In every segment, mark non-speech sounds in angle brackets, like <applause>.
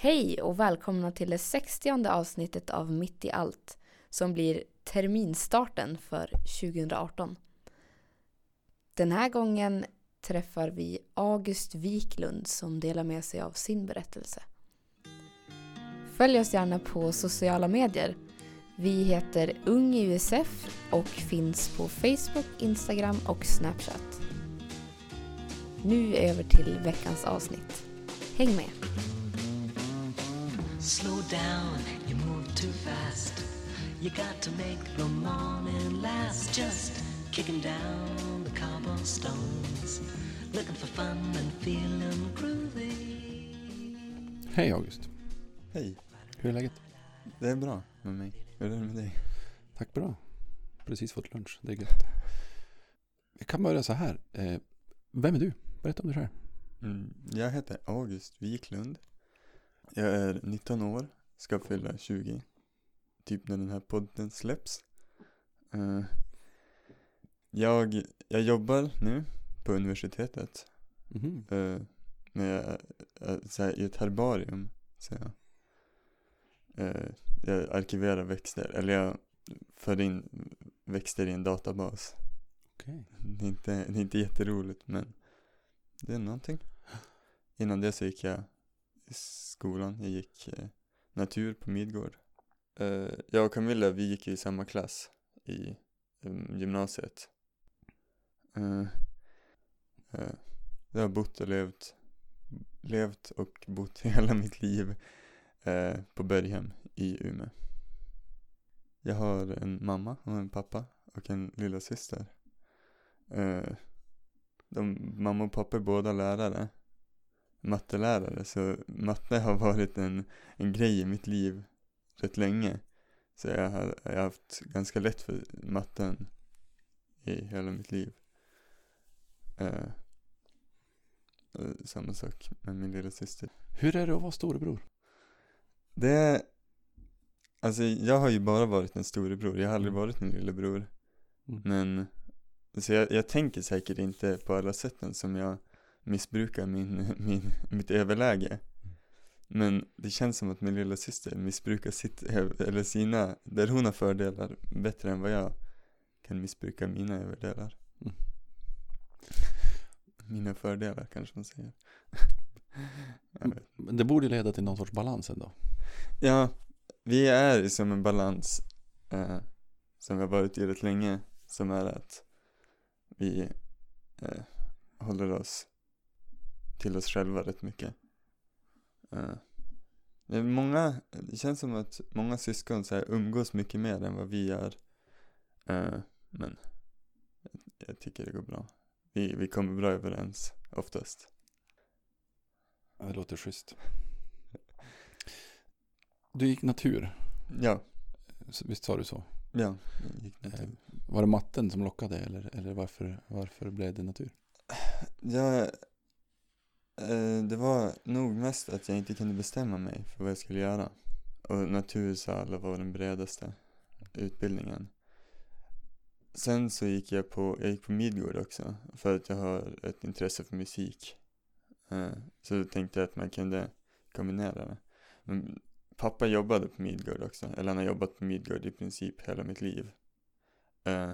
Hej och välkomna till det 60 avsnittet av Mitt i allt som blir terminstarten för 2018. Den här gången träffar vi August Wiklund som delar med sig av sin berättelse. Följ oss gärna på sociala medier. Vi heter Ung USF och finns på Facebook, Instagram och Snapchat. Nu över till veckans avsnitt. Häng med! Slow down, you move too fast. You got to make the morning last. Just kicking down the cobblestones. Looking for fun and feeling groovy. Hej August. Hej, Hur är läget? det är bra med mig. Hur är det med dig? Tack bra. Precis fått lunch. Det är gött. Vi kan börja så här. Eh, vem är du? Berätta om dig själv. Mm, jag heter August Wiklund. Jag är 19 år, ska fylla 20. Typ när den här podden släpps. Eh, jag, jag jobbar nu på universitetet. Mhm. Uh, med, uh, så här, i ett herbarium. Så jag, Eh, jag arkiverar växter, eller jag för in växter i en databas. Okej. Det är, inte, det är inte jätteroligt men det är någonting. Innan det så gick jag skolan. Jag gick eh, natur på Midgård. Eh, jag och Camilla vi gick i samma klass i eh, gymnasiet. Eh, eh, jag har bott och levt, levt och bott <laughs> hela mitt liv eh, på Berghem i Umeå. Jag har en mamma och en pappa och en lilla syster. Eh, de, mamma och pappa är båda lärare. Mattelärare, så matte har varit en, en grej i mitt liv rätt länge. Så jag har, jag har haft ganska lätt för matten i hela mitt liv. Eh, och samma sak med min lilla syster. Hur är det att vara storebror? Det är, alltså jag har ju bara varit en storebror, jag har aldrig varit en lillebror. Mm. Men, så jag, jag tänker säkert inte på alla sätten som jag missbrukar min, <laughs> min, mitt överläge. Men det känns som att min lilla syster missbrukar sitt, eller sina, där hon har fördelar bättre än vad jag kan missbruka mina överdelar. Mm. Mina fördelar kanske man säger. <laughs> det borde leda till någon sorts balans ändå. Ja, vi är som en balans eh, som vi har varit i rätt länge som är att vi eh, håller oss till oss själva rätt mycket. Eh, det, många, det känns som att många syskon så här, umgås mycket mer än vad vi gör. Eh, men jag, jag tycker det går bra. Vi, vi kommer bra överens oftast. Det låter schysst. Du gick natur. Ja, Visst sa du så? ja. gick natur. Eh, Var det matten som lockade eller, eller varför, varför blev det natur? Jag, Eh, det var nog mest att jag inte kunde bestämma mig för vad jag skulle göra. Och natursal alla var den bredaste utbildningen. Sen så gick jag på, jag gick på Midgård också för att jag har ett intresse för musik. Eh, så då tänkte jag att man kunde kombinera det. Men pappa jobbade på Midgård också, eller han har jobbat på Midgård i princip hela mitt liv. Eh,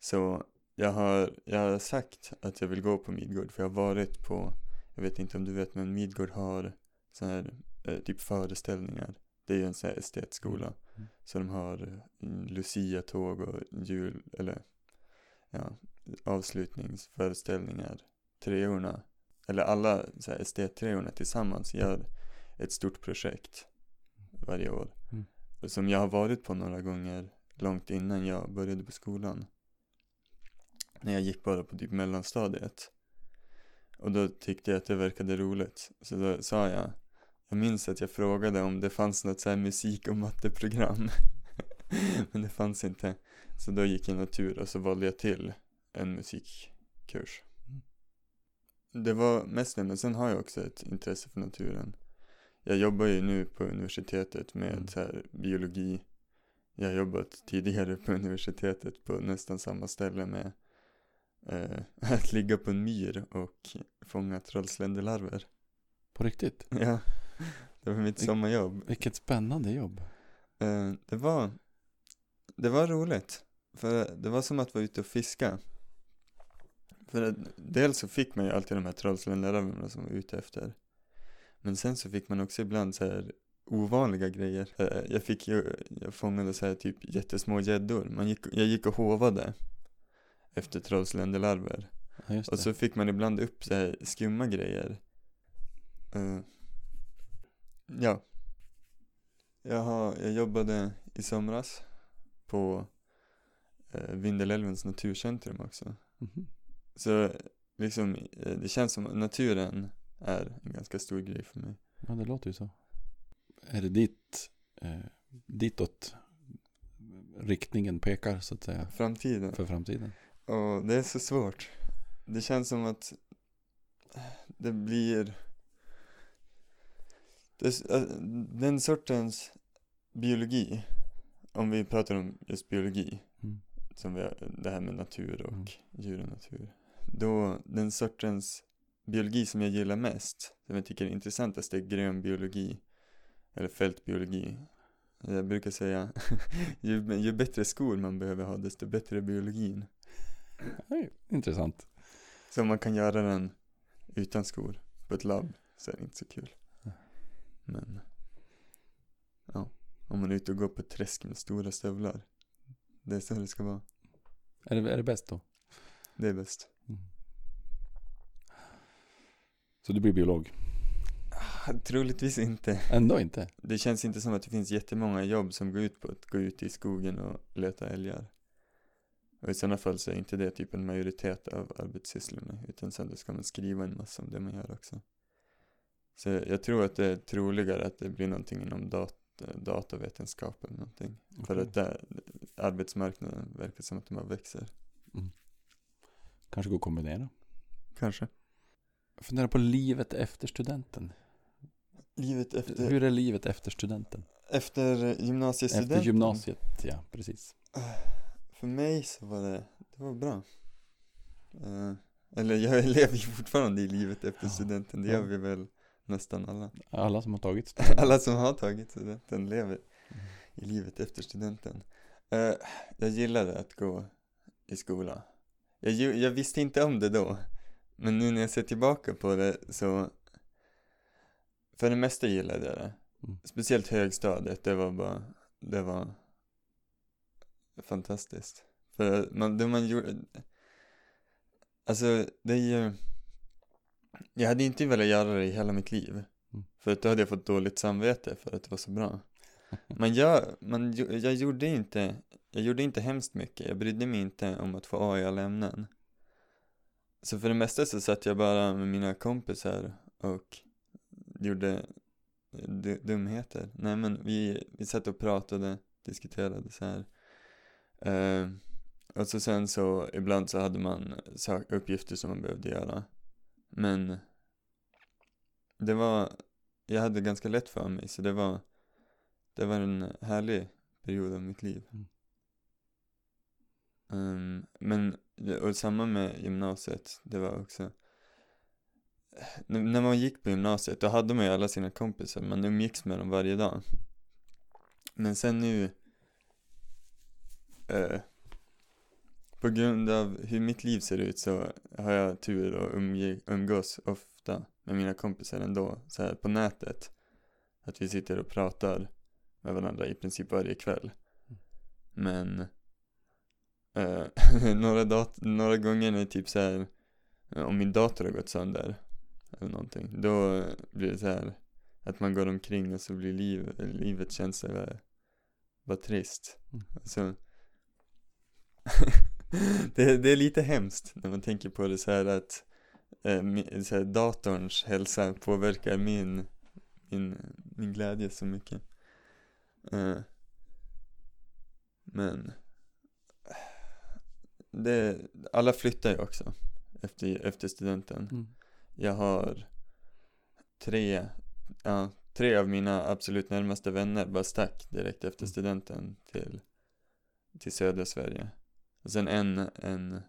så jag har, jag har sagt att jag vill gå på Midgård för jag har varit på, jag vet inte om du vet men Midgård har så här eh, typ föreställningar. Det är ju en sån här estetskola. Mm. Så de har eh, Lucia-tåg och jul, eller ja, avslutningsföreställningar. Treorna, eller alla så här estet-treorna tillsammans gör ett stort projekt varje år. Mm. Som jag har varit på några gånger långt innan jag började på skolan när jag gick bara på typ mellanstadiet. Och då tyckte jag att det verkade roligt. Så då sa jag, jag minns att jag frågade om det fanns något så här musik och matteprogram. <laughs> Men det fanns inte. Så då gick jag natur och så valde jag till en musikkurs. Det var mest det, men sen har jag också ett intresse för naturen. Jag jobbar ju nu på universitetet med Mm. så här biologi. Jag har jobbat tidigare på <laughs> universitetet på nästan samma ställe med eh, <laughs> att ligga på en myr och fånga trollsländelarver. På riktigt? <laughs> Ja, Det var mitt sommarjobb. Vilket spännande jobb. Eh, det var, det var roligt. För det var som att vara ute och fiska. För dels så fick man ju alltid de här trollsländerövrarna som var ute efter. Men sen så fick man också ibland så här ovanliga grejer. Eh, Jag fick ju, jag fångade så här typ jättesmå gäddor. Man gick, jag gick och hovade efter trollsländerlarver. Ja, Och så fick man ibland upp så här skumma grejer. Eh, ja. Jag, har, jag jobbade i somras på uh, Vindelälvens naturcentrum också. Mhm. Så liksom, eh, det känns som att naturen är en ganska stor grej för mig. Ja, det låter ju så. Är det dit, eh, ditåt riktningen pekar så att säga Framtiden. för framtiden? Och det är så svårt. Det känns som att det blir det, äh, den sortens biologi, om vi pratar om just biologi, Mm. som vi, det här med natur och Mm. djur och natur. Då, den sortens biologi som jag gillar mest, som jag tycker är intressantast, är grönbiologi eller fältbiologi. Jag brukar säga, <laughs> ju, ju bättre skor man behöver ha, desto bättre biologin. Intressant. Så om man kan göra den utan skor på ett labb så är det inte så kul. Men, ja, om man är ute och går på ett träsk med stora stövlar. Det är så det ska vara. Är det, är det bäst då? Det är bäst. Mm. Så du blir biolog? Ah, Troligtvis inte. Ändå inte? Det känns inte som att det finns jättemånga jobb som går ut på att gå ut i skogen och leta älgar. Och i sådana fall så är inte det typ en majoritet av arbetssysslorna. Utan sen ska man skriva en massa om det man gör också. Så jag tror att det är troligare att det blir någonting inom dat datavetenskap eller någonting. För Okej. att där, arbetsmarknaden verkar som att de bara växer. Kanske går att kombinera. Kanske. Jag funderar på livet efter studenten. Livet efter, Hur är livet efter studenten? efter gymnasiestudenten. Efter gymnasiet, ja precis. För mig så var det, det var bra. Eh, eller jag <laughs> lever ju fortfarande i livet efter Ja. studenten, det gör vi väl nästan alla. Alla som har tagit <laughs> studenten. Alla som har tagit studenten lever Mm. i livet efter studenten. Eh, jag gillade att gå i skola. Jag, jag visste inte om det då, men nu när jag ser tillbaka på det så för det mesta gillade jag det. Mm. Speciellt högstadiet, det var bara, det var fantastiskt. För man, det man gjorde, alltså det är ju, jag hade inte velat göra det i hela mitt liv. Mm. För att då hade jag fått dåligt samvete för att det var så bra. Men jag, man, jag gjorde inte, jag gjorde inte hemskt mycket. Jag brydde mig inte om att få A i alla ämnen. Så för det mesta så satt jag bara med mina kompisar och gjorde du- dumheter. Nej men vi, vi satt och pratade, diskuterade så här. Eh, och så sen så ibland så hade man uppgifter som man behövde göra. Men det var, jag hade ganska lätt för mig så det var, det var en härlig period av mitt liv. Mm. Ehm, men, och samma med gymnasiet, det var också N- när man gick på gymnasiet, då hade man ju alla sina kompisar, man umgicks med dem varje dag. Men sen nu, eh, på grund av hur mitt liv ser ut så har jag tur att umge, umgås ofta med mina kompisar ändå, så här på nätet. Att vi sitter och pratar med varandra i princip varje kväll. Men eh, <laughs> några, dat- några gånger när typ så här eh, om min dator har gått sönder eller någonting, då blir det så här att man går omkring och så blir liv, livet känns så här, bara trist. Mm. Så <laughs> det, det är lite hemskt när man tänker på det så här att eh, så här, datorns hälsa påverkar min, min, min glädje så mycket. Eh, men det, alla flyttar ju också efter, efter studenten. Mm. Jag har tre, ja, tre av mina absolut närmaste vänner bara stack direkt efter Mm. studenten till, till södra Sverige. Och sen en, en,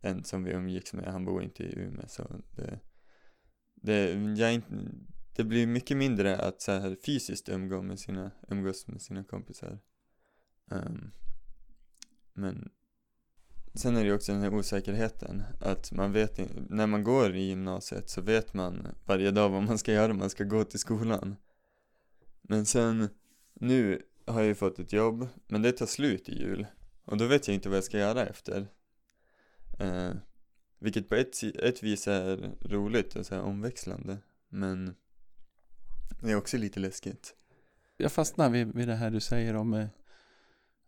en som vi umgicks med, han bor inte i Umeå så det, det, jag inte, det blir mycket mindre att så här fysiskt umgå med sina, umgås med sina kompisar. Um, men sen är det ju också den här osäkerheten att man vet inte, när man går i gymnasiet så vet man varje dag vad man ska göra, man ska gå till skolan. Men sen, nu har jag ju fått ett jobb, men det tar slut i jul. Och då vet jag inte vad jag ska göra efter. Eh, vilket på ett, ett vis är roligt och så här omväxlande. Men det är också lite läskigt. Jag fastnar vid, vid det här du säger om eh,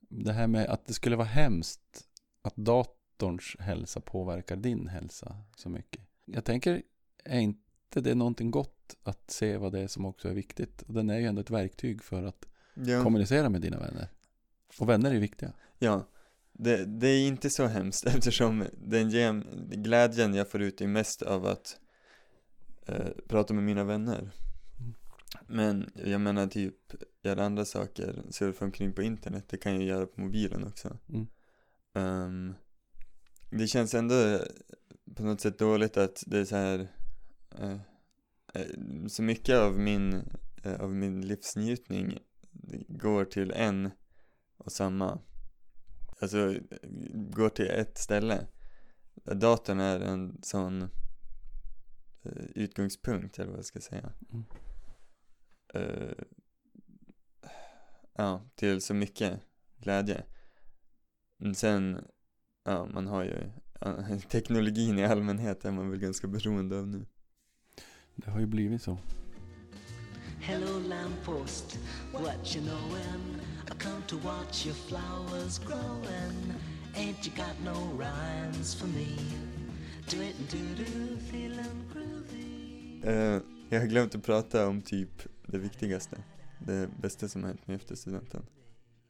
det här med att det skulle vara hemskt att datorns hälsa påverkar din hälsa så mycket. Jag tänker, är inte det någonting gott att se vad det är som också är viktigt? Och Den är ju ändå ett verktyg för att Ja, kommunicera med dina vänner. Och vänner är viktiga. ja det, det är inte så hemskt <laughs> eftersom den ger, glädjen jag får ut är mest av att eh, prata med mina vänner. Mm. Men jag menar typ göra andra saker, surfa omkring på internet, det kan jag göra på mobilen också. Mm. Ehm, det känns ändå på något sätt dåligt att det är så här eh, eh, så mycket av min, eh, av min livsnjutning går till en och samma alltså går till ett ställe datorn är en sån eh, utgångspunkt eller vad jag ska säga Mm. Eh, ja, till så mycket glädje men sen, ja man har ju ja, <laughs> teknologin i allmänhet är man väl ganska beroende av nu Det har ju blivit så. Hello, lamppost, what you knowin'? I come to watch your flowers growin'. Ain't you got no rhymes for me? Do it do do, feelin' groovy. Eh, jag har glömt att prata om typ det viktigaste det bästa som har hänt mig efter studenten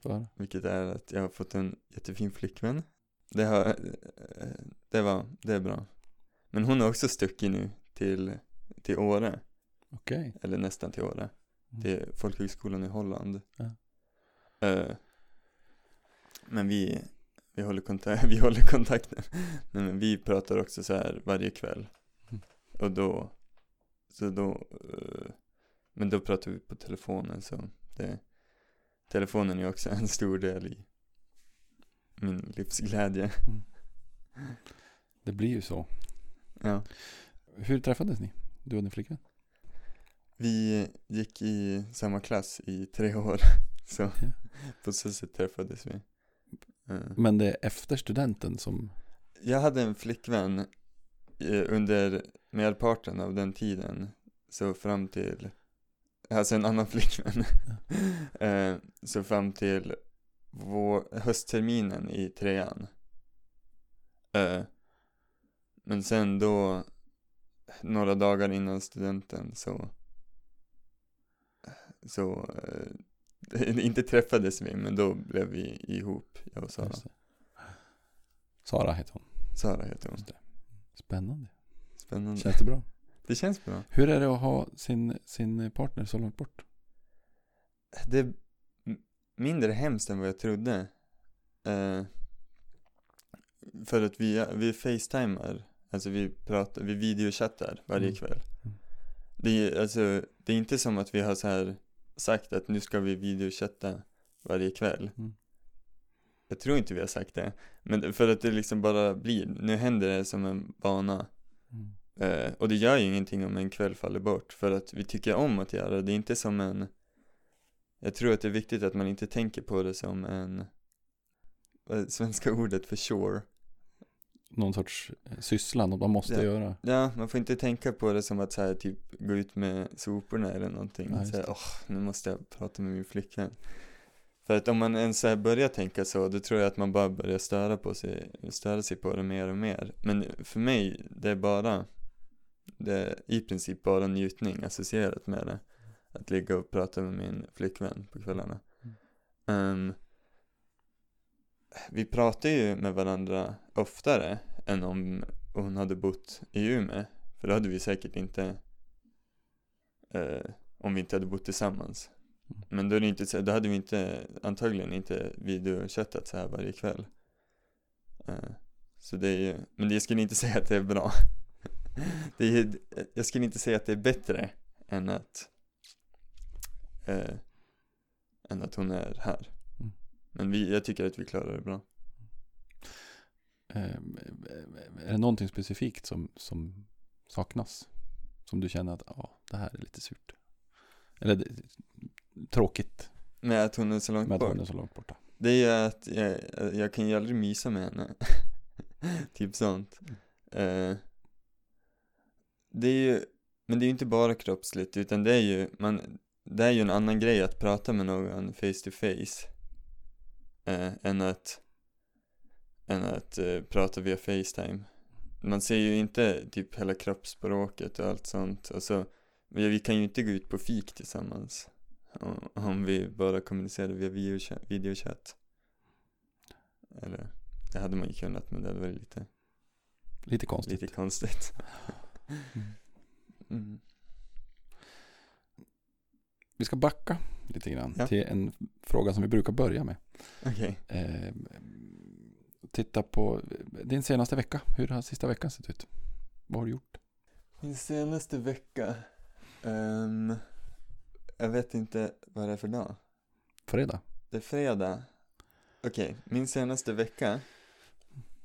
För, Vilket är att jag har fått en jättefin flickvän Det har, eh, det var, det är bra Men hon har också stuckit nu till, till Åre Okej. Eller nästan till Åre Mm. Till folkhögskolan i Holland Ja. Eh, Men vi, vi håller, kontak- <laughs> vi håller kontakten Nej, men vi pratar också så här varje kväll Mm. Och då Så då eh, Men då pratar vi på telefonen så det Telefonen är också <laughs> en stor del i Min livsglädje Det blir ju så. Ja Hur träffades ni? Du och din flickvän? Vi gick i samma klass i tre år Så <laughs> på så sätt träffades vi. Men det är efter studenten som... Jag hade en flickvän eh, under merparten av den tiden Så fram till Alltså en annan <laughs> flickvän. Eh, Så fram till vår, höstterminen i trean. Eh, Men sen då Några dagar innan studenten så Så <laughs> Inte träffades vi men då blev vi ihop Jag och Sara. Sara heter hon. Sara heter hon. Spännande. Spännande Känns det bra? Det känns bra Hur är det att ha sin, sin partner så långt bort? Det är mindre hemskt än vad jag trodde eh, För att vi, vi facetimar Alltså vi pratar, vi videochattar varje Mm. kväll Mm. Det är alltså, det är inte som att vi har så här sagt att nu ska vi videochatta varje kväll Mm. Jag tror inte vi har sagt det Men för att det liksom bara blir, nu händer det som en vana Mm. Eh, och det gör ju ingenting om en kväll faller bort för att vi tycker om att göra det. Det är inte som en Jag tror att det är viktigt att man inte tänker på det som en vad är svenska ordet för sure. Någon sorts eh, syssla, något man måste Ja. göra. Ja, man får inte tänka på det som att så här, typ gå ut med soporna eller någonting. Just så här, åh, nu måste jag prata med min flickvän. För att om man ens så börjar tänka så, då tror jag att man bara börjar störa på sig, störa sig på det mer och mer. Men för mig, det är bara, det är i princip bara njutning associerat med det. Att ligga och prata med min flickvän på kvällarna. Ehm, vi pratar ju med varandra oftare än om hon hade bott i Umeå. För då hade vi säkert inte, eh, om vi inte hade bott tillsammans. Mm. Men då, är det inte, då hade vi inte, antagligen inte videochattat så här varje kväll. Eh, så det är ju, men jag skulle inte <laughs> säga att det är bra. <laughs> Det är, jag skulle inte säga att det är bättre än att eh, än att hon är här. Mm. Men vi, jag tycker att vi klarar det bra. Eh, är det någonting specifikt som, som saknas? Som du känner att ja, det här är lite surt? Eller det, tråkigt Med att hon är så långt med att bort. hon är så långt borta. Det är ju att jag, jag kan ju aldrig mysa med henne. <laughs> typ sånt. Eh, det är ju, men det är ju inte bara kroppsligt utan det är ju, man, det är ju en annan grej att prata med någon face to face. Eh, än att, än att eh, prata via Facetime. Man ser ju inte typ hela kroppsspråket och allt sånt. Och så, vi, kan ju inte gå ut på fik tillsammans. Om, om vi bara kommunicerar via videocha- videochatt. Eller, det hade man ju kunnat men det hade varit lite, Lite konstigt. lite konstigt. <laughs> Mm. Vi ska backa lite grann Ja. till en fråga som vi brukar börja med. Okej. Eh, titta på din senaste vecka. Hur har sista veckan sett ut? Vad har du gjort? Min senaste vecka. ehm, jag vet inte vad det är för dag. Fredag? Det är fredag. Okej, min senaste vecka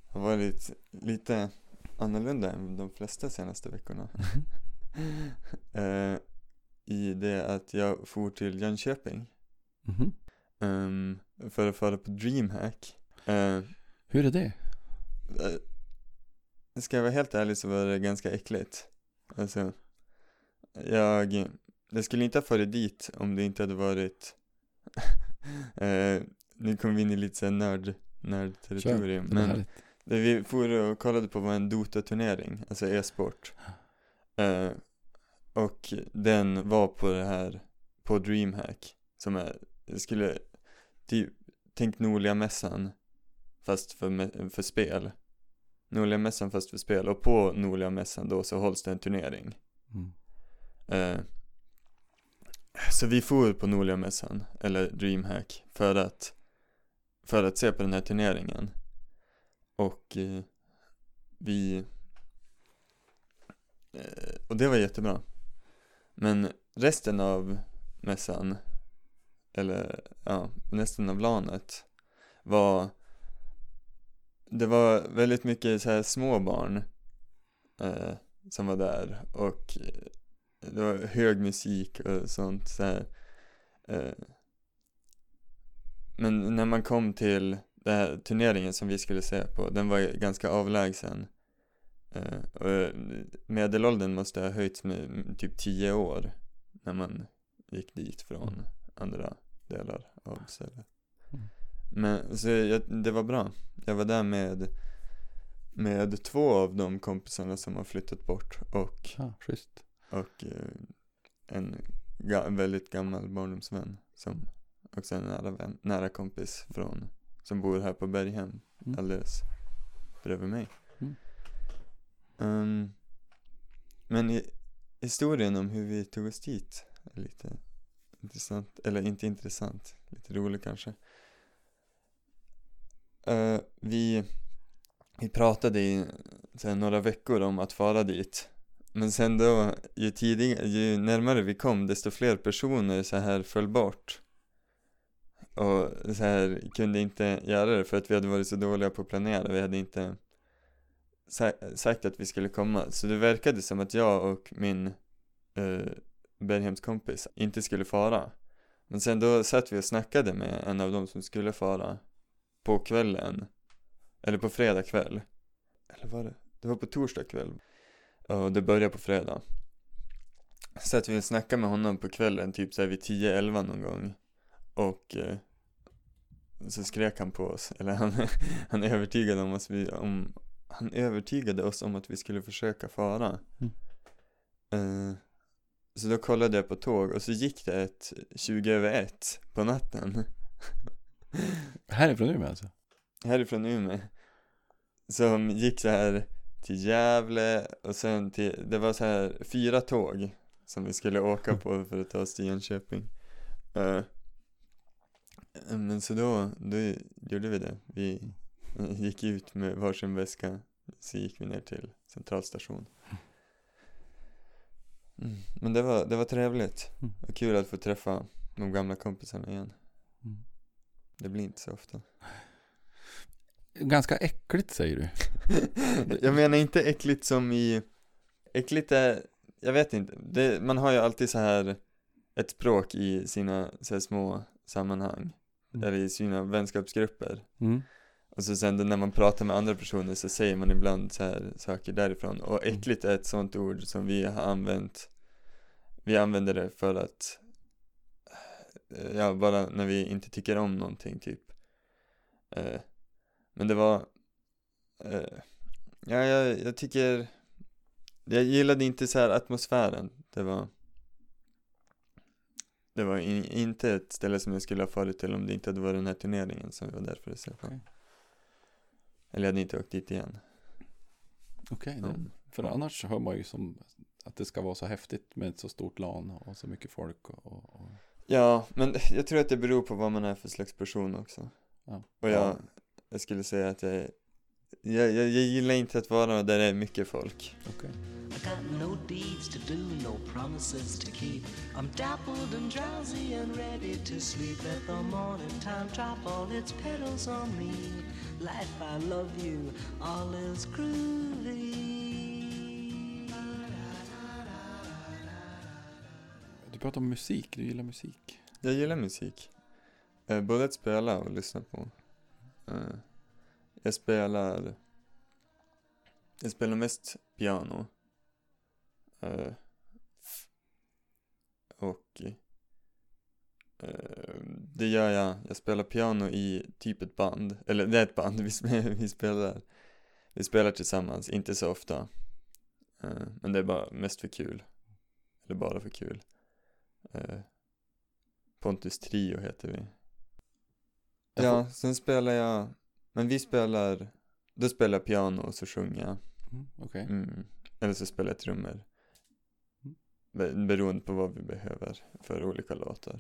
har varit lite annorlunda än de flesta senaste veckorna. <laughs> Eh, I det att jag for till Jönköping Mhm. ehm, för att fara på DreamHack. Uh, Hur är det? ska jag vara helt ärlig så var det ganska äckligt. Alltså, jag, jag skulle inte ha farit dit om det inte hade varit <laughs> eh, nu kommer vi in i lite såhär nörd, nörd-territorium. Men vi for och kollade på var en Dota-turnering, alltså e-sport. Eh, och den var på det här, på DreamHack, som är, jag skulle, typ, tänk Norlia-mässan, fast för, för spel. Norlia-mässan fast för spel, och på Norlia-mässan då så hålls det en turnering. Mm. Eh, så vi for på Norlia-mässan, eller DreamHack, för att, för att se på den här turneringen. Och eh, vi, eh, och det var jättebra. Men resten av mässan, eller ja, resten av lanet var, det var väldigt mycket så här små barn eh, som var där och eh, det var hög musik och sånt så här. Eh, men när man kom till den här turneringen som vi skulle se på, den var ganska avlägsen. Eh, och medelåldern måste ha höjts med mm, typ 10 år när man gick dit från Mm. andra delar av stället. Mm. Men så jag, det var bra. Jag var där med, med två av de kompisarna som har flyttat bort och schysst. och eh, en, ga, väldigt gammal barndomsvän som också är en nära, vän, nära kompis från, som bor här på Berghem alldeles bredvid mig. Um, men i, historien om hur vi tog oss dit är lite intressant, eller inte intressant, lite rolig kanske. Uh, vi, vi pratade i sen, några veckor om att fara dit men sen då, ju tidigare, ju närmare vi kom desto fler personer så här föll bort och så här kunde inte göra det för att vi hade varit så dåliga på att planera, vi hade inte sagt att vi skulle komma. Så det verkade som att jag och min eh, Berghemskompis inte skulle fara. Men sen då satt vi och snackade med en av dem som skulle fara på kvällen. Eller på fredag kväll. Eller var det? Det var på torsdag kväll. Och det började på fredag. Så att vi snackade med honom på kvällen typ såhär vid 10-11 någon gång. Och eh, så skrek han på oss, eller han, <laughs> han övertygade om oss, vi, om, han övertygade oss om att vi skulle försöka fara. Eh, Så då kollade jag på tåg och så gick det ett 20 över 1 på natten. <laughs> Härifrån Umeå alltså? härifrån Umeå. Som gick så här till Gävle och sen till, det var så här fyra tåg som vi skulle åka på <laughs> för att ta oss till Jönköping. Eh, Men så då, då gjorde vi det. Vi <laughs> gick ut med varsin väska Så gick vi ner till centralstation Mm. Men det var, det var trevligt. Mm. Och kul att få träffa de gamla kompisarna igen. Mm. Det blir inte så ofta. Ganska äckligt säger du. <laughs> jag menar inte äckligt som i Äckligt är, jag vet inte, det, man har ju alltid så här ett språk i sina så små sammanhang Mm. eller i sina vänskapsgrupper Mm. Och så sen då när man pratar med andra personer så säger man ibland så här saker därifrån och Mm. äckligt är ett sånt ord som vi har använt vi använder det för att ja, bara när vi inte tycker om någonting typ eh, men det var eh, ja, jag, jag tycker jag gillade inte så här atmosfären det var det var in, inte ett ställe som jag skulle ha farit till om det inte hade varit den här turneringen som vi var där för att se på Okej. Eller jag hade inte åkt dit igen Okej, det- Mm. för annars hör man ju som att det ska vara så häftigt med ett så stort LAN och så mycket folk. Och, och, och. Ja, men jag tror att det beror på vad man är för slags person också Ja. Och jag, jag skulle säga att jag, är- jag, jag, jag gillar inte att vara där det är mycket folk Okej. I got no deeds to do, no promises to keep. I'm dappled and drowsy and ready to sleep. Let the morning time drop all its petals on me. Life, I love you, all is groovy. Du pratar om musik, du gillar musik. Jag gillar musik eh, Både att spela och lyssna på eh, Jag spelar Jag spelar mest piano. Eh, Och eh, Det gör jag, jag spelar piano i typ ett band. Eller det är ett band, <laughs> vi, spe- vi spelar Vi spelar tillsammans, inte så ofta. Eh, Men det är bara mest för kul. Eller bara för kul. Pontus Trio heter vi. Ja, sen spelar jag Men vi spelar Då spelar jag piano och så sjunger jag Mm, Okej. mm. Eller så spelar jag trummor Mm. Be- Beroende på vad vi behöver för olika låtar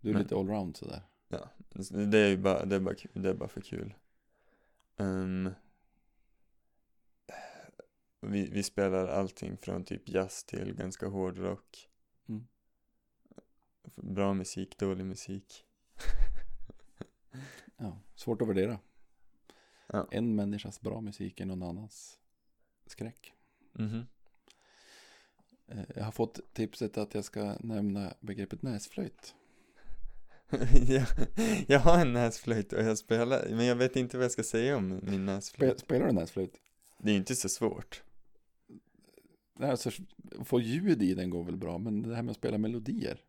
Du är Men- lite allround sådär. Ja, det är ju bara, det är bara, det är bara för kul Ehm, vi, vi spelar allting från typ jazz till ganska hård rock Mm. Bra musik, dålig musik <laughs> Ja, svårt att värdera. Ja. En människas bra musik är någon annans skräck. Mhm. Eh, Jag har fått tipset att jag ska nämna begreppet näsflöjt. <laughs> jag, jag har en näsflöjt och jag spelar, men jag vet inte vad jag ska säga om min näsflöjt spelar du näsflöjt? Det är inte så svårt Nej, Alltså, få ljud i den går väl bra, men det här med att spela melodier.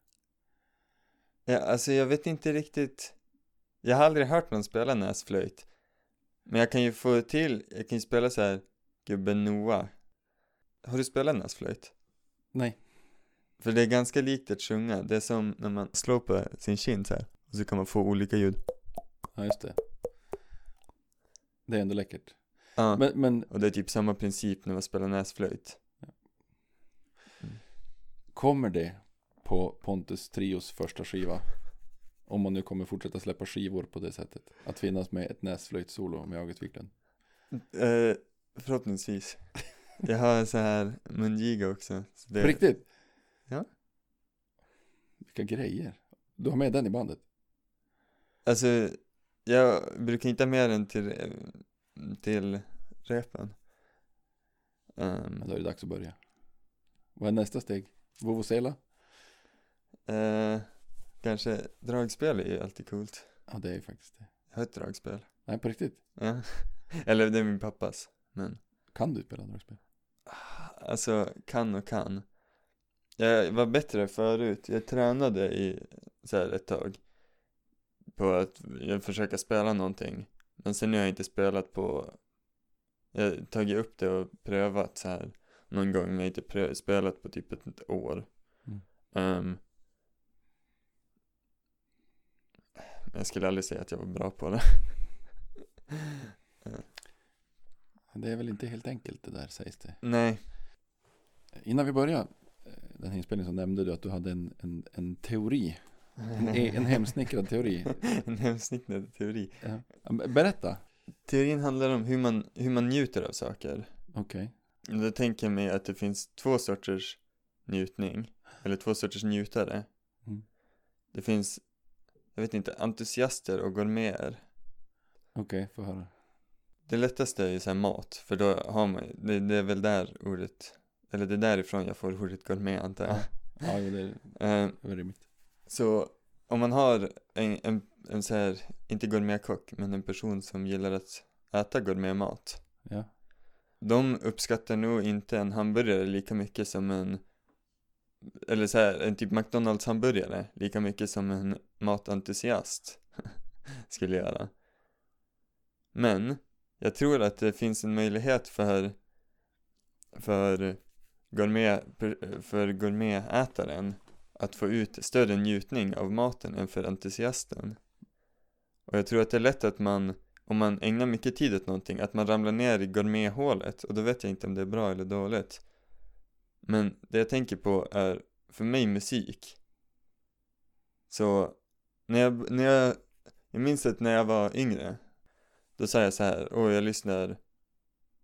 ja, Alltså jag vet inte riktigt Jag har aldrig hört någon spela näsflöjt Men jag kan ju få till, jag kan ju spela så här Gubben Noah Har du spelat näsflöjt? Nej. För det är ganska likt att sjunga, det är som när man slår på sin kind så här Och så kan man få olika ljud Ja, just det. Det är ändå läckert. Ja, Men, men och det är typ samma princip när man spelar näsflöjt kommer det på Pontus Trios första skiva? Om man nu kommer fortsätta släppa skivor på det sättet. Att finnas med ett näsflöjtsolo med August Wiklund. Eh, förhoppningsvis. Jag har sån här mungiga också. Så det, På riktigt? Ja. Vilka grejer. Du har med den i bandet? Alltså, jag brukar inte ha med den till, till repen. Um, Ja, då är det dags att börja. Vad är nästa steg? Vuvuzela? eh, kanske dragspel är ju alltid coolt. Ja, det är ju faktiskt det. Jag har ett dragspel. Nej, på riktigt. Ja. <laughs> Eller det är min pappas. Men, Kan du spela dragspel? alltså kan och kan. Jag var bättre förut. Jag tränade i så här ett tag. På att jag försöka spela någonting. Men sen har jag inte spelat på Jag har tagit upp det och prövat så här Någon gång men jag har inte prö- spelat på typ ett år Mm. Ehm. Jag skulle aldrig säga att jag var bra på det Det är väl inte helt enkelt det där sägs det. Nej Innan vi börjar eh, den här inspelningen så nämnde du att du hade en, en, en teori. En, en hemsnickrad teori. <laughs> En hemsnickrad teori Berätta. Teorin handlar om hur man, hur man njuter av saker Okej. Då tänker jag mig att det finns två sorters njutning. Eller två sorters njutare. Mm. Det finns, jag vet inte, entusiaster och gourmeter. Okej, få höra. Det lättaste är ju så mat, för då har man det, det är väl där ordet, eller det är därifrån jag får ordet gourmet antar jag. Ja, jo, det är Eh, väl rimligt. så om man har en, en, en så här, inte gourmetkock, men en person som gillar att äta gourmetmat. Ja. De uppskattar nog inte en hamburgare lika mycket som en eller så här, en typ McDonalds hamburgare lika mycket som en matentusiast <laughs> skulle göra. Men jag tror att det finns en möjlighet för för gourmet för gourmetätaren att få ut större njutning av maten än för entusiasten. Och jag tror att det är lätt att man om man ägnar mycket tid åt någonting, att man ramlar ner i gourmethålet och då vet jag inte om det är bra eller dåligt. Men det jag tänker på är för mig musik. Så när jag, när jag, jag minns att när jag var yngre, då sa jag så här, åh jag lyssnar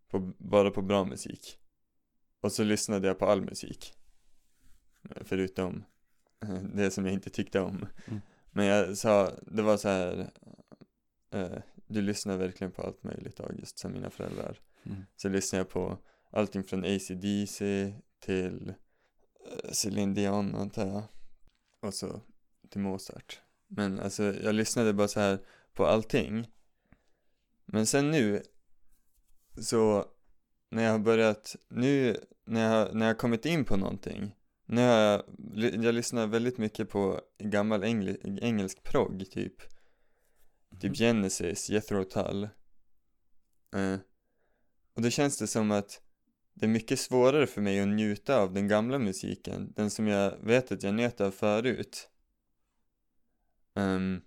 på, bara på bra musik. Och så lyssnade jag på all musik. Förutom det som jag inte tyckte om. Mm. Men jag sa, det var så här, eh, du lyssnar verkligen på allt möjligt August, som mina föräldrar. Mm. Så lyssnar jag på allting från AC/DC till eh, Celine Dion antar jag. Och så till Mozart. Men alltså jag lyssnade bara så här på allting. Men sen nu så när jag har börjat, nu när jag, när jag kommit in på någonting. Nu har jag, jag lyssnar väldigt mycket på gammal engel, engelsk progg typ. Typ Genesis, Jethro Tull. Eh, och då känns det som att det är mycket svårare för mig att njuta av den gamla musiken, den som jag vet att jag njöt av förut. Um,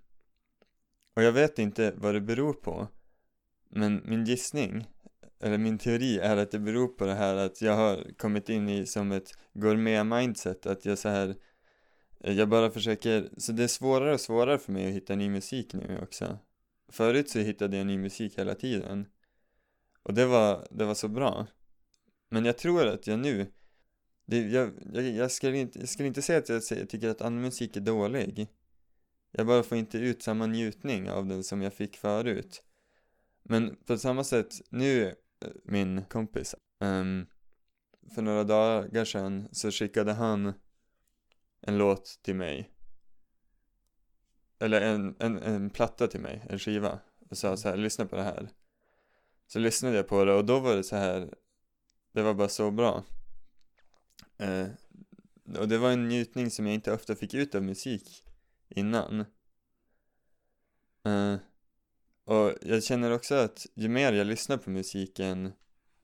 och jag vet inte vad det beror på, men min gissning, eller min teori är att det beror på det här att jag har kommit in i som ett gourmet-mindset, att jag så här jag bara försöker, så det är svårare och svårare för mig att hitta ny musik nu också. Förut så hittade jag ny musik hela tiden. Och det var, det var så bra. Men jag tror att jag nu, det, jag, jag, jag, skulle inte, jag skulle inte säga att jag, jag tycker att annan musik är dålig. Jag bara får inte ut samma njutning av den som jag fick förut. Men på samma sätt, nu, eh, min kompis, um, för några dagar sedan så skickade han en låt till mig. Eller en, en, en platta till mig, en skiva. Och sa så här, lyssna på det här. Så lyssnade jag på det och då var det så här, det var bara så bra. Eh, och det var en njutning som jag inte ofta fick ut av musik innan. Uh, och jag känner också att ju mer jag lyssnar på musiken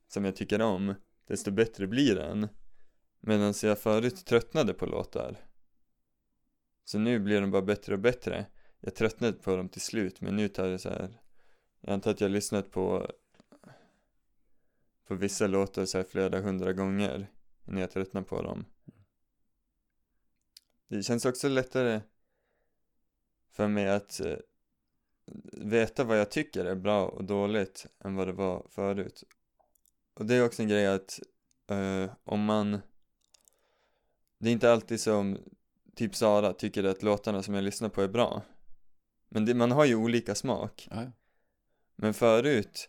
som jag tycker om, desto bättre blir den. Medan jag förut tröttnade på låtar. Så nu blir de bara bättre och bättre. Jag tröttnade på dem till slut, men nu tar det så här. Jag antar att jag har lyssnat på på vissa låtar så här flera hundra gånger innan jag tröttnar på dem. Det känns också lättare för mig att eh, veta vad jag tycker är bra och dåligt än vad det var förut. Och det är också en grej att eh, om man det är inte alltid som typ Sara tycker att låtarna som jag lyssnar på är bra. Men det, man har ju olika smak. Ja. Men förut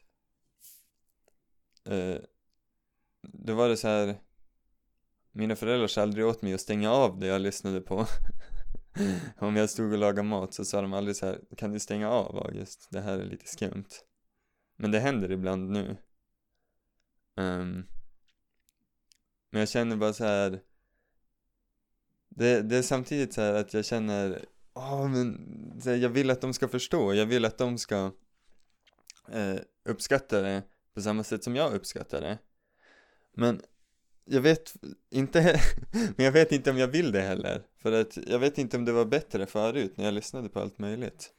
eh, Då var det så här Mina föräldrar sa aldrig åt mig att stänga av det jag lyssnade på <laughs> <laughs> Om jag stod och lagade mat så sa de aldrig så här Kan du stänga av August? Det här är lite skumt Men det händer ibland nu Um, Men jag känner bara så här det, det är samtidigt så här att jag känner oh, men här, jag vill att de ska förstå, jag vill att de ska eh, uppskatta det på samma sätt som jag uppskattar det. Men jag vet inte, <laughs> men jag vet inte om jag vill det heller. För att jag vet inte om det var bättre förut när jag lyssnade på allt möjligt.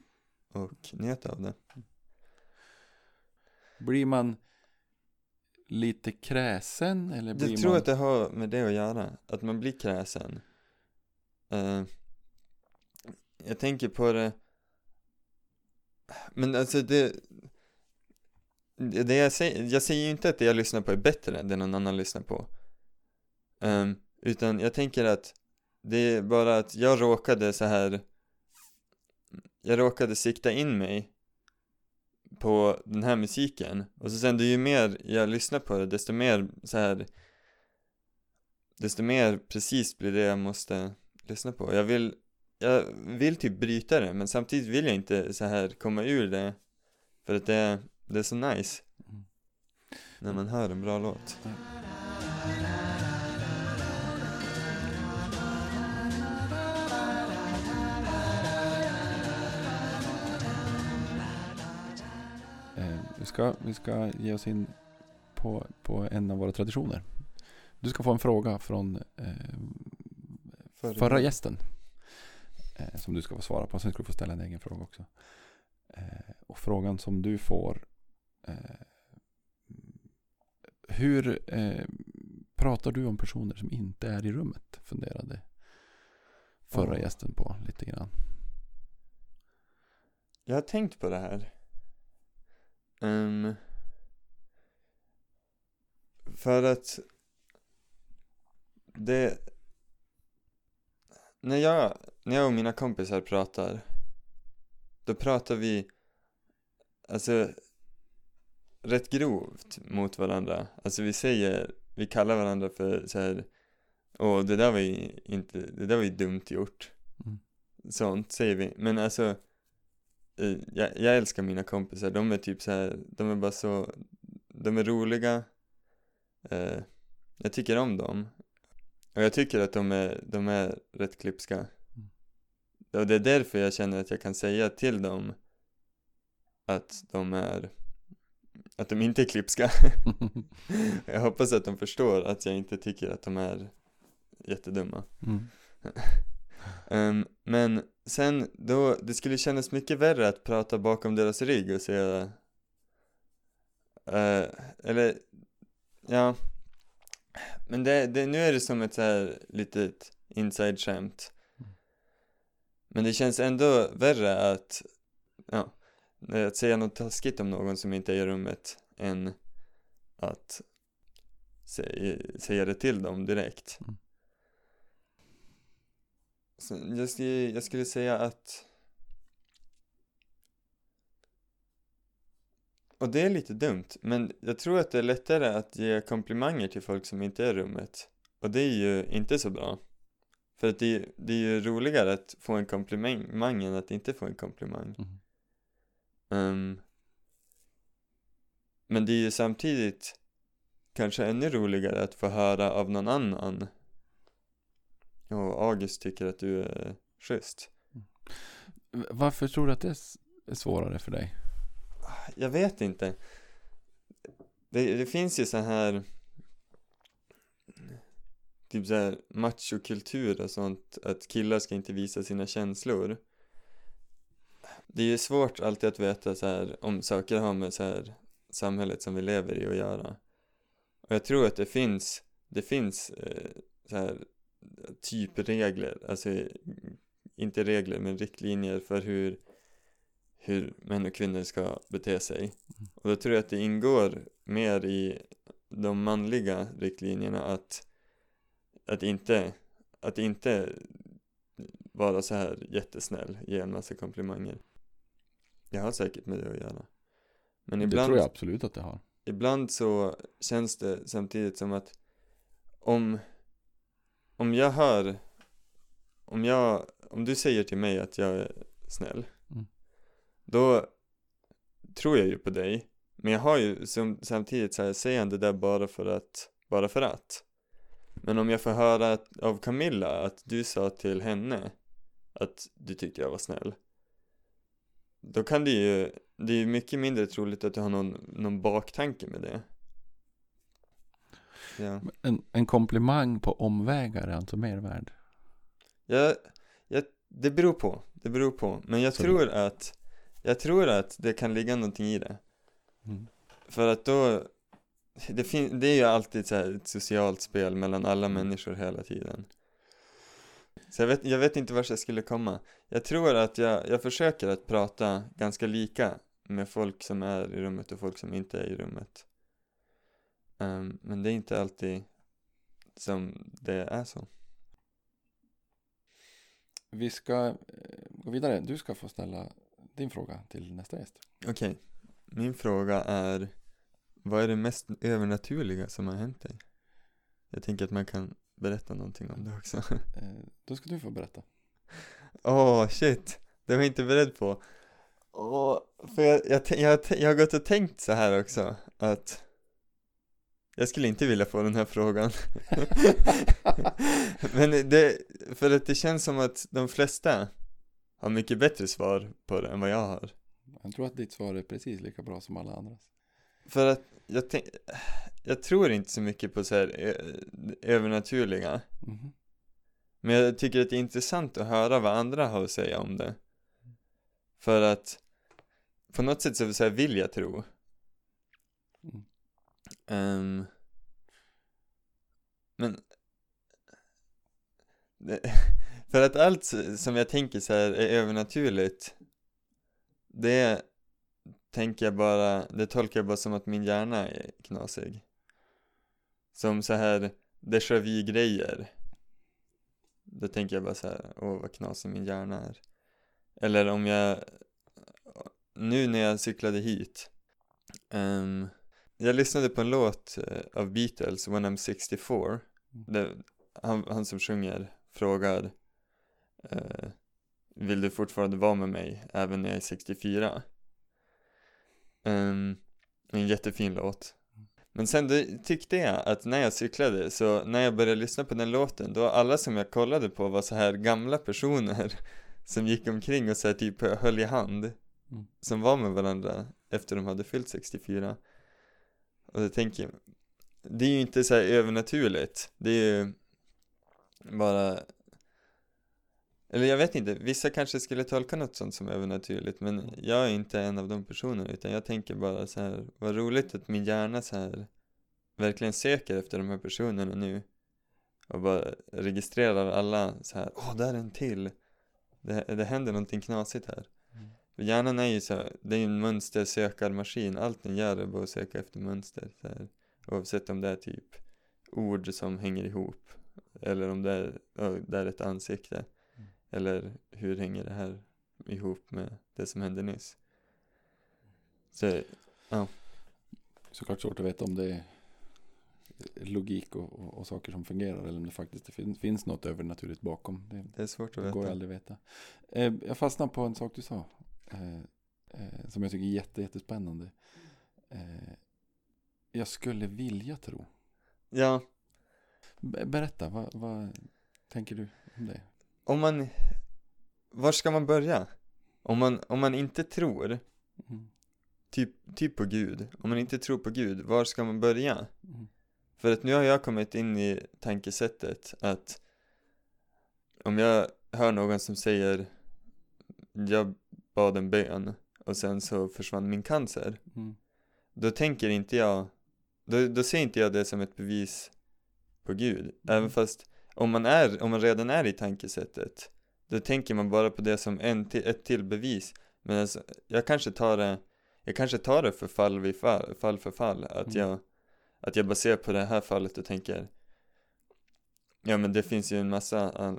Och njöt av det. Blir man lite kräsen eller blir Jag tror man... att det har med det att göra, att man blir kräsen. Eh, jag tänker på det, men alltså det, det jag säger, jag säger ju inte att det jag lyssnar på är bättre än det någon annan lyssnar på. Ehm, Utan jag tänker att det är bara att jag råkade så här jag råkade sikta in mig på den här musiken. Och så sen ju mer jag lyssnar på det desto mer så här desto mer precis blir det jag måste lyssna på. Jag vill jag vill typ bryta det men samtidigt vill jag inte så här komma ur det för att det, det är så nice Mm. när man hör en bra låt Eh, vi, ska, vi ska ge oss in på, på en av våra traditioner. Du ska få en fråga från eh, förra gästen. Eh, som du ska få svara på. Sen ska du få ställa en egen fråga också. Eh, och frågan som du får. Eh, hur eh, pratar du om personer som inte är i rummet? Funderade förra gästen på lite grann. Jag har tänkt på det här. Ehm, för att det när jag, när jag och mina kompisar pratar då pratar vi alltså rätt grovt mot varandra. Alltså vi säger, vi kallar varandra för så här Åh, det där var ju inte, det där var ju dumt gjort. Mm. Sånt säger vi. Men alltså jag, jag älskar mina kompisar, de är typ så här, de är bara så, de är roliga. Eh, Jag tycker om dem. Och jag tycker att de är, de är rätt klipska. Och det är därför jag känner att jag kan säga till dem Att de är Att de inte är klipska. <laughs> Jag hoppas att de förstår att jag inte tycker att de är jättedumma. Mm. <laughs> Ehm, men sen då, det skulle kännas mycket värre att prata bakom deras rygg och säga uh, Eller, ja. Men det, det, nu är det som ett så här litet inside-skämt Men det känns ändå värre att, ja Att säga något taskigt om någon som inte är i rummet än att säga, säga det till dem direkt. Mm jag, skulle, jag skulle säga att Och det är lite dumt, men jag tror att det är lättare att ge komplimanger till folk som inte är i rummet. Och det är ju inte så bra. För att det, det är ju roligare att få en komplimang än att inte få en komplimang. Mm. Ehm, Men det är ju samtidigt kanske ännu roligare att få höra av någon annan Och August tycker att du är schysst. V- Varför tror du att det är svårare för dig? Jag vet inte. Det, det finns ju så här Typ så här machokultur och sånt Att killar ska inte visa sina känslor. Det är ju svårt alltid att veta så här Om saker har med så här Samhället som vi lever i att göra. Och jag tror att det finns Det finns eh, så här Typ regler Alltså Inte regler men riktlinjer för hur hur män och kvinnor ska bete sig. Och då tror jag att det ingår mer i de manliga riktlinjerna att, att inte, att inte vara så här jättesnäll, ge en massa komplimanger. Det har säkert med det att göra. Men Det ibland, tror jag absolut att det har. ibland så känns det samtidigt som att om, om jag hör, om jag, om du säger till mig att jag är snäll, Mm. då tror jag ju på dig, men jag har ju som, samtidigt så här, säger han det där bara för att, bara för att. Men om jag får höra att, av Camilla att du sa till henne att du tyckte jag var snäll, då kan det ju, det är ju mycket mindre troligt att du har någon, någon baktanke med det. Ja. En, en komplimang på omvägar är alltså mer värd. Jag, jag, det beror på, det beror på. Men jag Så- tror att, jag tror att det kan ligga någonting i det. Mm. För att då, det, fin- det är ju alltid så ett socialt spel mellan alla människor hela tiden. Så jag vet, jag vet inte vart jag skulle komma. Jag tror att jag, jag försöker att prata ganska lika med folk som är i rummet och folk som inte är i rummet. Ehm, men det är inte alltid som det är så. Vi ska eh, gå vidare. Du ska få ställa din fråga till nästa gäst. Okej, min fråga är Vad är det mest övernaturliga som har hänt dig? Jag tänker att man kan berätta någonting om det också <laughs> Eh, Då ska du få berätta. Åh, shit! Det var jag inte beredd på Åh, för jag, jag, jag, jag har gått och tänkt så här också att jag skulle inte vilja få den här frågan <laughs> Men det, för att det känns som att de flesta har mycket bättre svar på det än vad jag har Jag tror att ditt svar är precis lika bra som alla andras. För att jag tänk, jag tror inte så mycket på så här övernaturliga Mhm. Men jag tycker att det är intressant att höra vad andra har att säga om det För att på något sätt så, vill jag tro Mm. Um, Men <laughs> För att allt som jag tänker så här är övernaturligt Det tänker jag bara, det tolkar jag bara som att min hjärna är knasig. Som så här déjà vu grejer Då tänker jag bara så här, åh vad knasig min hjärna är. Eller om jag Nu när jag cyklade hit um, jag lyssnade på en låt eh, av Beatles, When I'm 64 det, han, han som sjunger frågar eh, Vill du fortfarande vara med mig även när jag är 64? Ehm, en jättefin låt Men sen tyckte jag att när jag cyklade så när jag började lyssna på den låten då alla som jag kollade på var så här gamla personer <laughs> som gick omkring och så här typ höll i hand Mm. som var med varandra efter de hade fyllt 64 och jag tänker det är ju inte så här övernaturligt. Det är ju bara eller jag vet inte, vissa kanske skulle tolka något sånt som övernaturligt men jag är inte en av de personerna utan jag tänker bara så här vad roligt att min hjärna så här verkligen söker efter de här personerna nu och bara registrerar alla så här åh där är en till. Det, det händer någonting knasigt här för hjärnan är ju så det är ju en mönstersökarmaskin allt den gör är bara att söka efter mönster så här. oavsett om det är typ ord som hänger ihop eller om det är, ja, det är ett ansikte Mm. eller hur hänger det här ihop med det som hände nyss så Såklart svårt att veta om det är logik och, och, och saker som fungerar eller om det faktiskt fin, finns något övernaturligt bakom. Det, det är svårt att det går veta aldrig att veta. Eh, jag fastnade på en sak du sa. Eh, eh, som jag tycker är jätte, jättespännande. Eh, jag skulle vilja tro. ja, Be- berätta, vad, vad tänker du om det? om man var ska man börja? om man, om man inte tror Mm. typ, typ på Gud om man inte tror på Gud, var ska man börja? Mm. För att nu har jag kommit in i tankesättet att om jag hör någon som säger jag bad en bön och sen så försvann min cancer. Mm. då tänker inte jag då, då ser inte jag det som ett bevis på Gud. Även fast om man är, om man redan är i tankesättet då tänker man bara på det som en till, ett till bevis. Men alltså, jag kanske tar det jag kanske tar det för fall vid fall, fall för fall. Att Mm. jag att jag bara ser på det här fallet och tänker Ja men det finns ju en massa,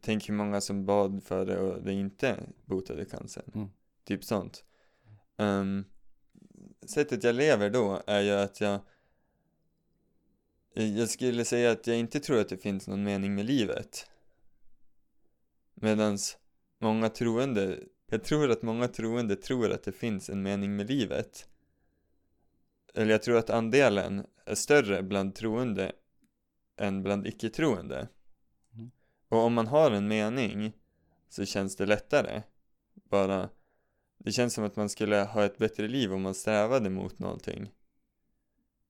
tänk hur många som bad för det och det inte botade cancern. Mm. Typ sånt. Ehm, Sättet jag lever då är ju att jag Jag skulle säga att jag inte tror att det finns någon mening med livet. Medans många troende Jag tror att många troende tror att det finns en mening med livet. Eller jag tror att andelen är större bland troende än bland icke-troende. Mm. Och om man har en mening så känns det lättare. Bara Det känns som att man skulle ha ett bättre liv om man strävade mot någonting.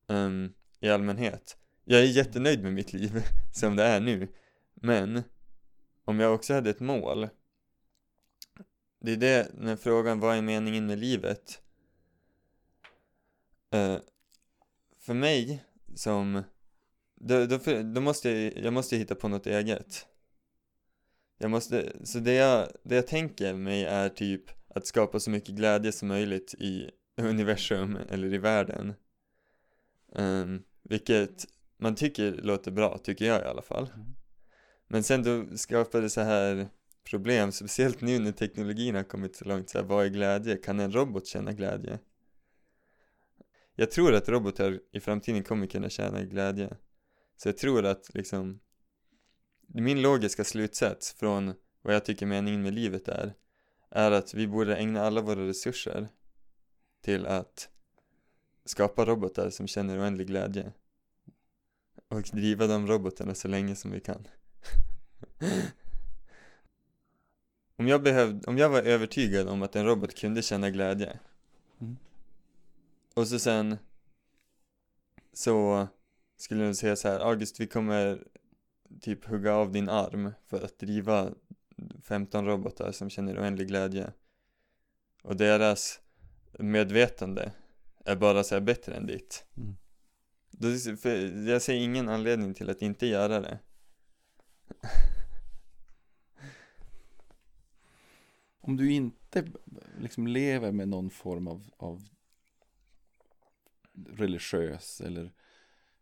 Ehm, I allmänhet. Jag är jättenöjd med mitt liv <laughs> som det är nu. Men Om jag också hade ett mål Det är det, när frågan vad är meningen med livet? Eh, för mig som då, då, då måste jag, jag måste hitta på något eget Jag måste, så det jag, det jag tänker mig är typ att skapa så mycket glädje som möjligt i universum eller i världen Ehm, Vilket man tycker låter bra, tycker jag i alla fall. Mm. Men sen då skapar det så här problem, speciellt nu när teknologin har kommit så långt, så här, vad är glädje? Kan en robot känna glädje? Jag tror att robotar i framtiden kommer kunna känna glädje. Så jag tror att liksom, min logiska slutsats från vad jag tycker meningen med livet är, är att vi borde ägna alla våra resurser till att skapa robotar som känner oändlig glädje. Och driva de robotarna så länge som vi kan. <laughs> om, jag behövde, om jag var övertygad om att en robot kunde känna glädje Mm. och så sen så skulle de säga så här, August vi kommer typ hugga av din arm för att driva 15 robotar som känner oändlig glädje. Och deras medvetande är bara så bättre än ditt. Mm. då, jag ser ingen anledning till att inte göra det. <laughs> Om du inte liksom lever med någon form av, av religiös eller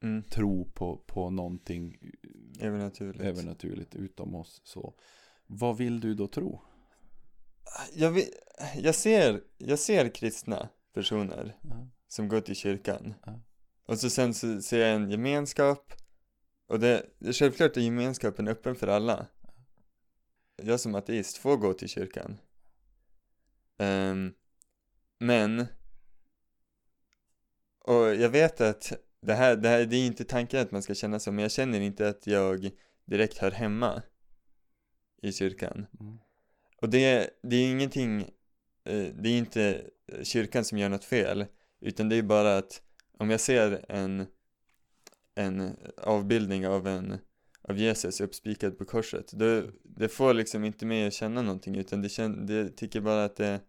mm. tro på, på någonting övernaturligt övernaturligt utom oss så vad vill du då tro? jag, vet, jag, ser, jag ser kristna personer Ja. som går till kyrkan Ja. och så sen så ser jag en gemenskap och det, det självklart är gemenskapen öppen för alla jag som ateist får gå till kyrkan Ehm, men och jag vet att det här, det här, det är inte tanken att man ska känna så, men jag känner inte att jag direkt hör hemma i kyrkan. Mm. Och det, det är ingenting, eh, det är inte kyrkan som gör något fel, utan det är bara att om jag ser en, en avbildning av en av Jesus uppspikad på korset, då, det får liksom inte mig att känna någonting, utan det, det tycker bara att det,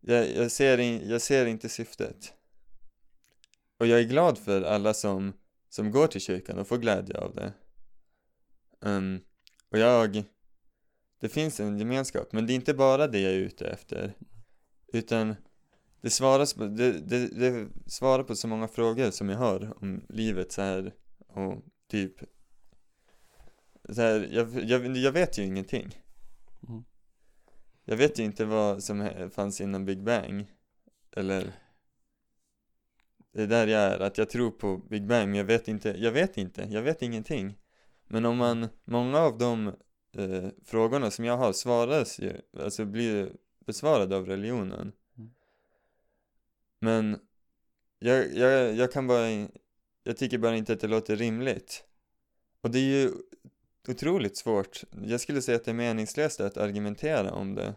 jag, jag, ser in, jag ser inte syftet. Och jag är glad för alla som, som går till kyrkan och får glädje av det. Ehm, och jag, det finns en gemenskap, men det är inte bara det jag är ute efter. Utan det, svaras på, det, det, det svarar på så många frågor som jag har om livet så här och typ så här, jag, jag, jag vet ju ingenting. Mm. Jag vet ju inte vad som fanns innan Big Bang. Eller Det är där jag är, att jag tror på Big Bang men jag vet inte, jag vet inte, jag vet ingenting. Men om man, många av de eh, frågorna som jag har svaras ju, alltså blir besvarade av religionen. Mm. Men jag, jag, jag kan bara, jag tycker bara inte att det låter rimligt. Och det är ju otroligt svårt. Jag skulle säga att det är meningslöst att argumentera om det.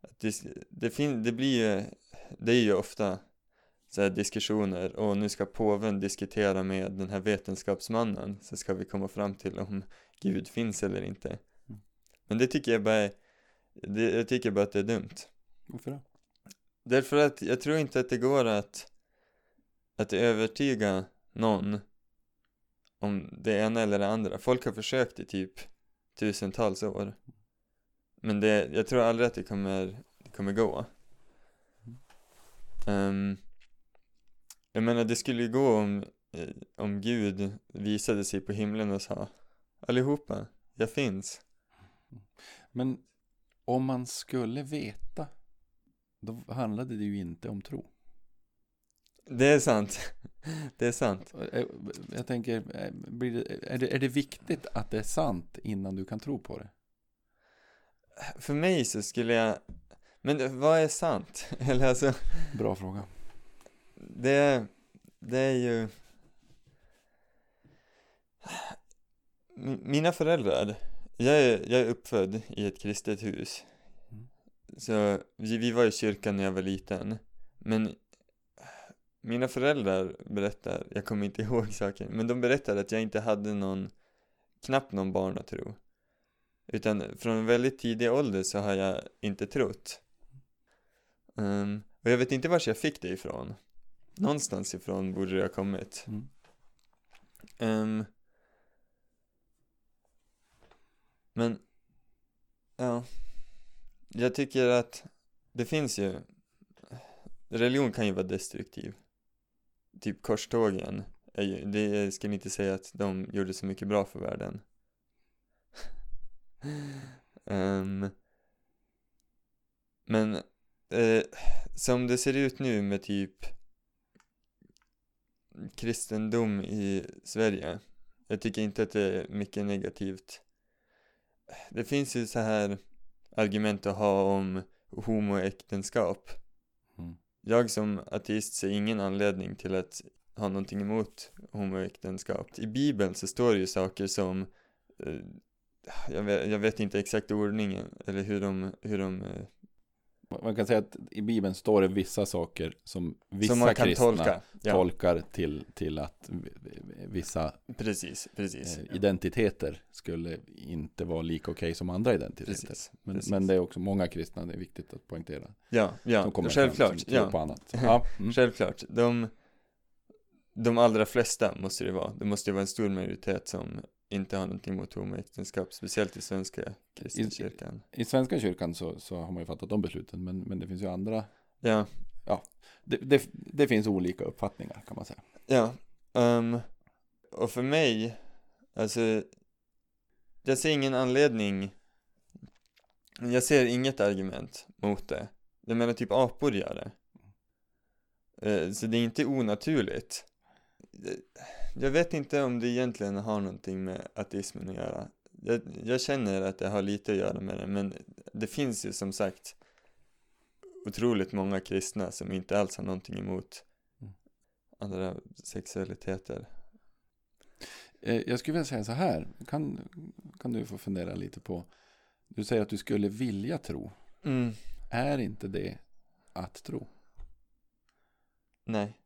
Att det, det, fin, det blir ju, det är ju ofta så diskussioner och nu ska påven diskutera med den här vetenskapsmannen så ska vi komma fram till om Gud finns eller inte. Mm. Men det tycker jag bara är, det, jag tycker bara att det är dumt. Varför då? Därför att jag tror inte att det går att, att övertyga någon om det ena eller det andra. Folk har försökt i typ tusentals år. Men det, jag tror aldrig att det kommer, det kommer gå. Ehm, jag menar det skulle ju gå om, eh, om Gud visade sig på himlen och sa Allihopa, jag finns. Men om man skulle veta då handlade det ju inte om tro. Det är sant. <laughs> Det är sant. Eh, Jag tänker, eh, blir det, är, det, är det viktigt att det är sant innan du kan tro på det? För mig så skulle jag Men vad är sant? <laughs> Eller alltså Bra fråga. Det, det är ju Mi- Mina föräldrar jag är, jag är uppfödd i ett kristet hus. Mm. Så vi, vi var i kyrkan när jag var liten. Men Mina föräldrar berättar, jag kommer inte <laughs> ihåg saken Men de berättade att jag inte hade någon Knappt någon barnatro Utan från väldigt tidig ålder så har jag inte trott. Ehm, Och jag vet inte var jag fick det ifrån Någonstans ifrån borde det ha kommit Mm. Ehm, Men Ja Jag tycker att det finns ju Religion kan ju vara destruktiv Typ korstågen är ju, det jag skulle inte säga att de gjorde så mycket bra för världen. <laughs> Ehm, men eh, som det ser ut nu med typ kristendom i Sverige, jag tycker inte att det är mycket negativt. Det finns ju så här argument att ha om homoäktenskap. Mm. Jag som ateist ser ingen anledning till att ha någonting emot homoäktenskap. I bibeln så står det ju saker som eh, jag, vet, jag vet inte exakt ordningen eller hur de, hur de eh, Man kan säga att i Bibeln står det vissa saker som vissa som kristna tolka. Ja, tolkar till, till att vissa precis, precis. eh, identiteter skulle inte vara lika okej som andra identiteter. Precis, Men, men det är också många kristna, det är viktigt att poängtera. Ja, ja, som kommer självklart. fram, som tror Ja, på annat. <laughs> Ja, mm. självklart. De, de allra flesta måste det vara. Det måste ju vara en stor majoritet som inte har någonting emot homoäktenskap, speciellt i svenska kristna I- kyrkan. I Svenska kyrkan så, så har man ju fattat de besluten, men, men det finns ju andra, Ja, det, det, det finns olika uppfattningar kan man säga. ja. ehm, och för mig, alltså, jag ser ingen anledning, jag ser inget argument mot det. Jag menar typ apor gör det. Eh, Så det är inte onaturligt. Eh, Jag vet inte om det egentligen har någonting med ateismen att göra. Jag, jag känner att det har lite att göra med det, men det finns ju som sagt otroligt många kristna som inte alls har någonting emot Mm. andra sexualiteter. Eh, Jag skulle vilja säga så här, kan, kan du få fundera lite på, du säger att du skulle vilja tro, Mm, är inte det att tro? nej.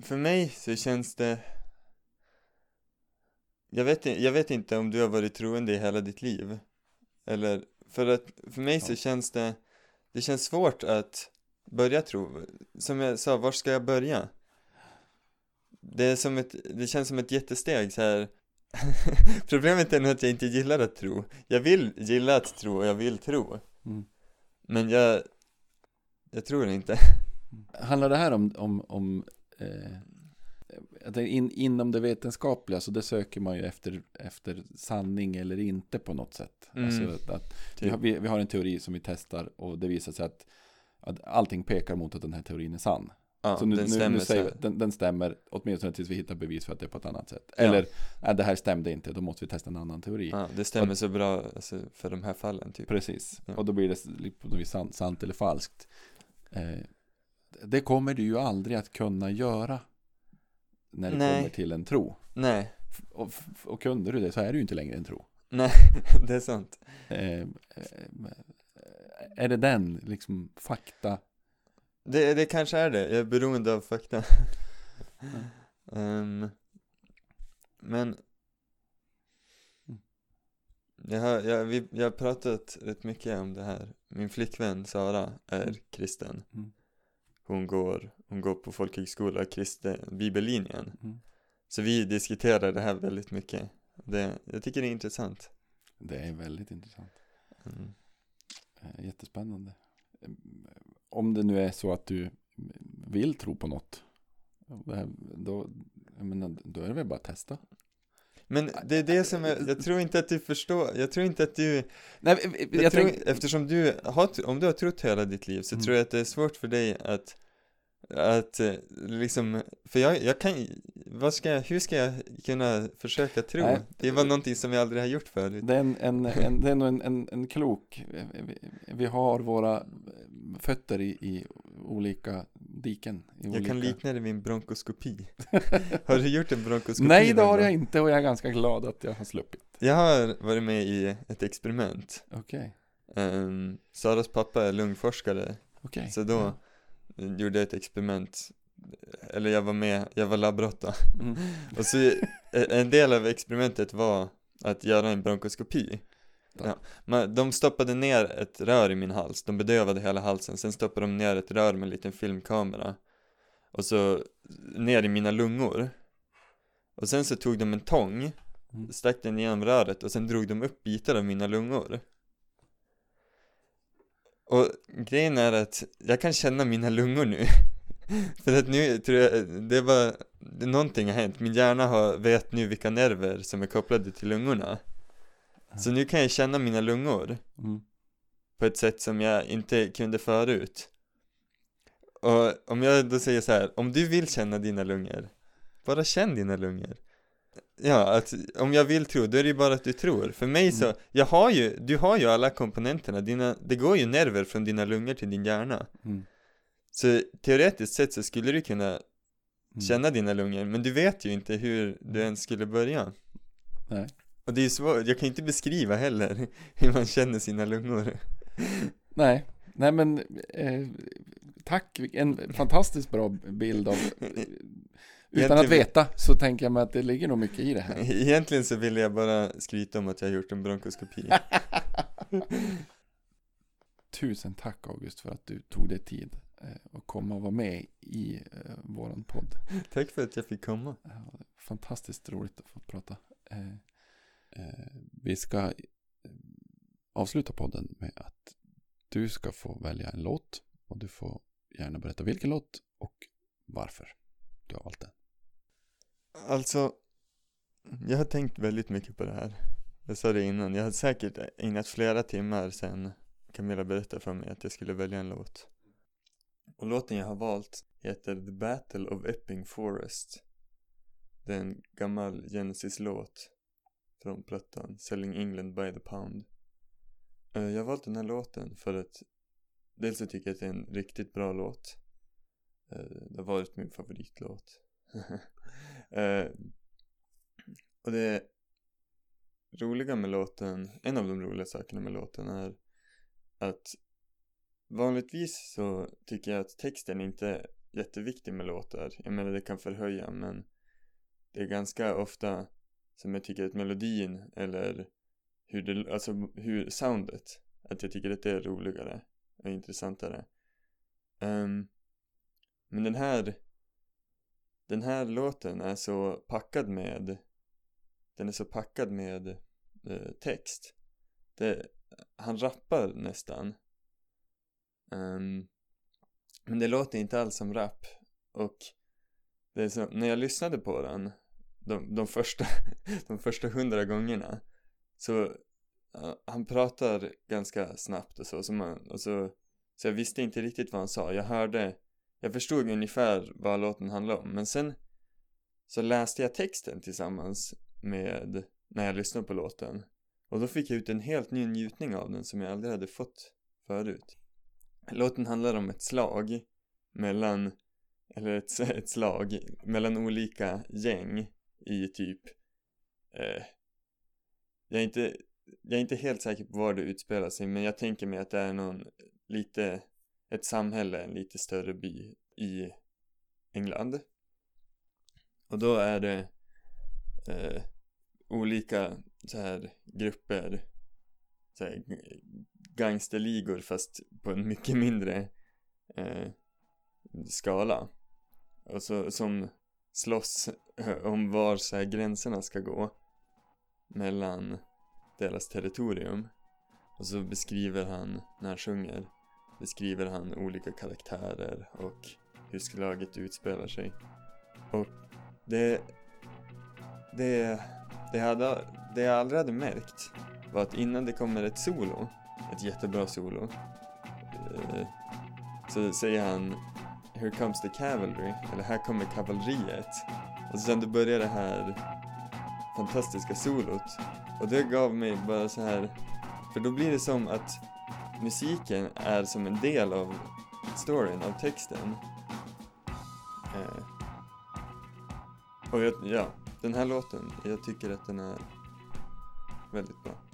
För mig så känns det jag vet, jag vet inte om du har varit troende i hela ditt liv. Eller, för att för mig så känns det Det känns svårt att börja tro Som jag sa, var ska jag börja? Det är som ett, det känns som ett jättesteg så här. <laughs> Problemet är nog att jag inte gillar att tro Jag vill gilla att tro och jag vill tro Mm. Men jag Jag tror inte Handlar det här om, om, om eh, in, inom det vetenskapliga så det söker man ju efter, efter sanning eller inte på något sätt. Mm. Alltså att, att vi, typ. har, vi, vi har en teori som vi testar och det visar sig att, att allting pekar mot att den här teorin är sann. Ja, så nu, den nu, stämmer nu säger vi, den, den stämmer åtminstone tills vi hittar bevis för att det är på ett annat sätt. Ja. Eller, nej det här stämde inte, då måste vi testa en annan teori. Ja, det stämmer så bra alltså, för de här fallen typ Precis, Ja. och då blir det på något vis sant, sant eller falskt. Eh, det kommer du ju aldrig att kunna göra när det Nej. kommer till en tro. Nej, Och, och kunde du det så är det ju inte längre en tro. nej, <laughs> det är sant Eh, är det den liksom fakta? Det, det kanske är det, jag är beroende av fakta. <laughs> Ehm, Men Mm. jag har, jag, vi, jag har pratat rätt mycket om det här Min flickvän Sara är Mm. kristen Mm. Hon går, hon går på folkhögskola, kristen, bibellinjen Mm. Så vi diskuterar det här väldigt mycket det, Jag tycker det är intressant Det är väldigt intressant. mm. Eh, jättespännande. Eh, Om det nu är så att du vill tro på något. här- Då, jag menar, då är det väl bara att testa. Men det är det som är, jag tror inte att du förstår, jag tror inte att du Nej, Jag, jag tror, tänk- eftersom du har, om du har trott hela ditt liv så Mm. tror jag att det är svårt för dig att, att eh, liksom, för jag, jag kan, vad ska jag, hur ska jag kunna försöka tro? Nej. Det var någonting som jag aldrig har gjort förut. Det är, en, en, en, det är nog en, en, en klok. Vi, vi har våra fötter i, i olika diken. I Jag olika... kan likna det vid en bronkoskopi. <laughs> har du gjort en bronkoskopi? Nej, det har jag inte och jag är ganska glad att jag har sluppit. Jag har varit med i ett experiment. Okej, Um, Saras pappa är lungforskare, okej. så då gjorde jag ett experiment. Eller jag var med, jag var labbråtta. Mm. Och så eh, en del av experimentet var att göra en bronkoskopi Ja. Man, De stoppade ner ett rör i min hals, de bedövade hela halsen, sen stoppade de ner ett rör med en liten filmkamera Och så ner i mina lungor Och sen så tog de en tång, Mm. stack den genom röret och sen drog de upp bitar av mina lungor Och grejen är att jag kan känna mina lungor nu <laughs> För att nu tror jag, det var någonting har hänt. Min hjärna har, vet nu vilka nerver som är kopplade till lungorna. Så nu kan jag känna mina lungor Mm. på ett sätt som jag inte kunde förut. Och om jag då säger så här, om du vill känna dina lungor, bara känn dina lungor. Ja, att om jag vill tro, då är det ju bara att du tror. För mig så, Mm. jag har ju, du har ju alla komponenterna, dina, det går ju nerver från dina lungor till din hjärna. Mm. Så teoretiskt sett så skulle du kunna Mm. känna dina lungor, men du vet ju inte hur du ens skulle börja. Nej. Och det är ju svårt, jag kan inte beskriva heller <laughs> hur man känner sina lungor. Nej, nej men eh, tack, en fantastiskt bra bild av <laughs> Utan att veta så tänker jag mig att det ligger nog mycket i det här. <laughs> Egentligen så ville jag bara skryta om att jag har gjort en bronkoskopi. Tusen tack August för att du tog dig tid eh, att komma och vara med i eh, våran podd. Tack för att jag fick komma. Fantastiskt roligt att få prata. Eh, vi ska eh, avsluta podden med att du ska få välja en låt och du får gärna berätta vilken låt och varför du har valt den. Alltså, jag har tänkt väldigt mycket på det här. Jag sa det innan, jag har säkert ägnat flera timmar sen Camilla berättade för mig att jag skulle välja en låt. Och låten jag har valt heter The Battle of Epping Forest. Det är en gammal Genesis-låt från plattan Selling England by the Pound. Eh, jag har valt den här låten för att dels så tycker jag att det är en riktigt bra låt. Eh, det har varit min favoritlåt. <laughs> Eh, och det roliga med låten, en av de roliga sakerna med låten är att vanligtvis så tycker jag att texten inte är jätteviktig med låtar. Jag menar det kan förhöja men det är ganska ofta som jag tycker att melodin eller hur det, alltså hur soundet, att jag tycker att det är roligare och intressantare. um, men den här den här låten är så packad med den är så packad med eh, text det, han rappar nästan um, men det låter inte alls som rap och det är så, när jag lyssnade på den de, de första <laughs> de första hundra gångerna. Så uh, han pratar ganska snabbt och så, så, man, och så så jag visste inte riktigt vad han sa. Jag hörde jag förstod ungefär vad låten handlade om men sen så läste jag texten tillsammans med när jag lyssnade på låten. Och då fick jag ut en helt ny njutning av den som jag aldrig hade fått förut. Låten handlar om ett slag mellan eller ett, <laughs> ett slag mellan olika gäng i typ eh, jag är inte jag är inte helt säker på var det utspelar sig men jag tänker mig att det är någon lite ett samhälle, en lite större by i England. Och då är det eh, olika så här grupper så här gangsterligor fast på en mycket mindre eh, skala. Och så, som slåss eh, om var så här gränserna ska gå mellan deras territorium och så beskriver han när han sjunger beskriver han olika karaktärer och hur slaget utspelar sig. Och det det det, hade, det jag aldrig hade märkt var att innan det kommer ett solo ett jättebra solo eh, så säger han Here comes the cavalry eller här kommer kavalleriet och sen det börjar det här fantastiska solot. Och det gav mig bara så här för då blir det som att musiken är som en del av storyn, av texten. Eh, och jag, ja, den här låten, jag tycker att den är väldigt bra.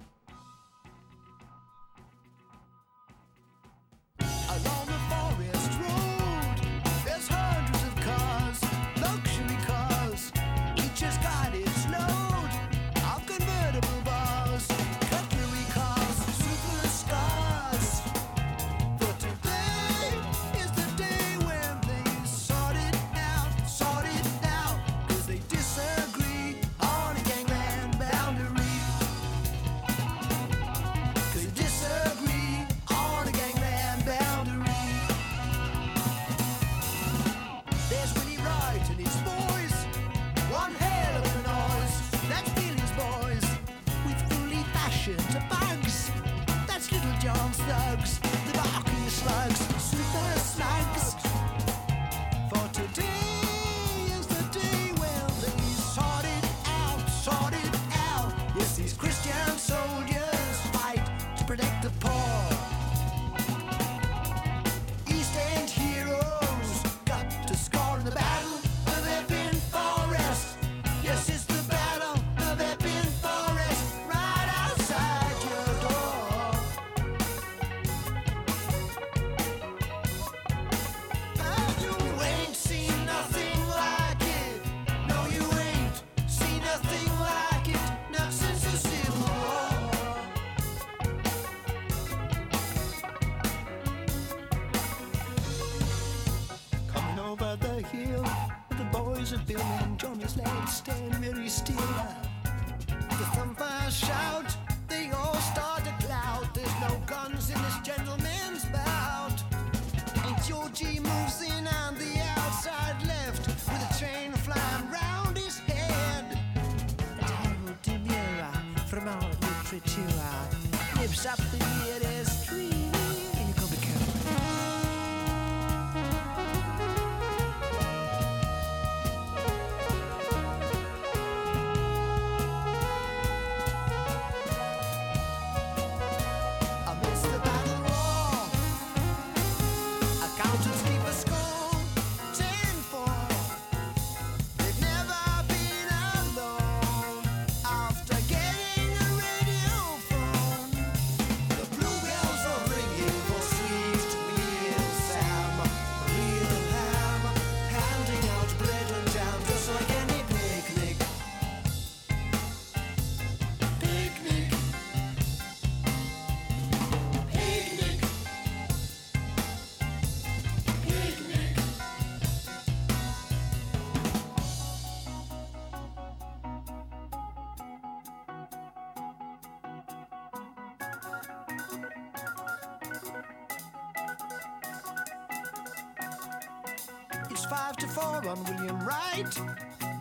On William Wright.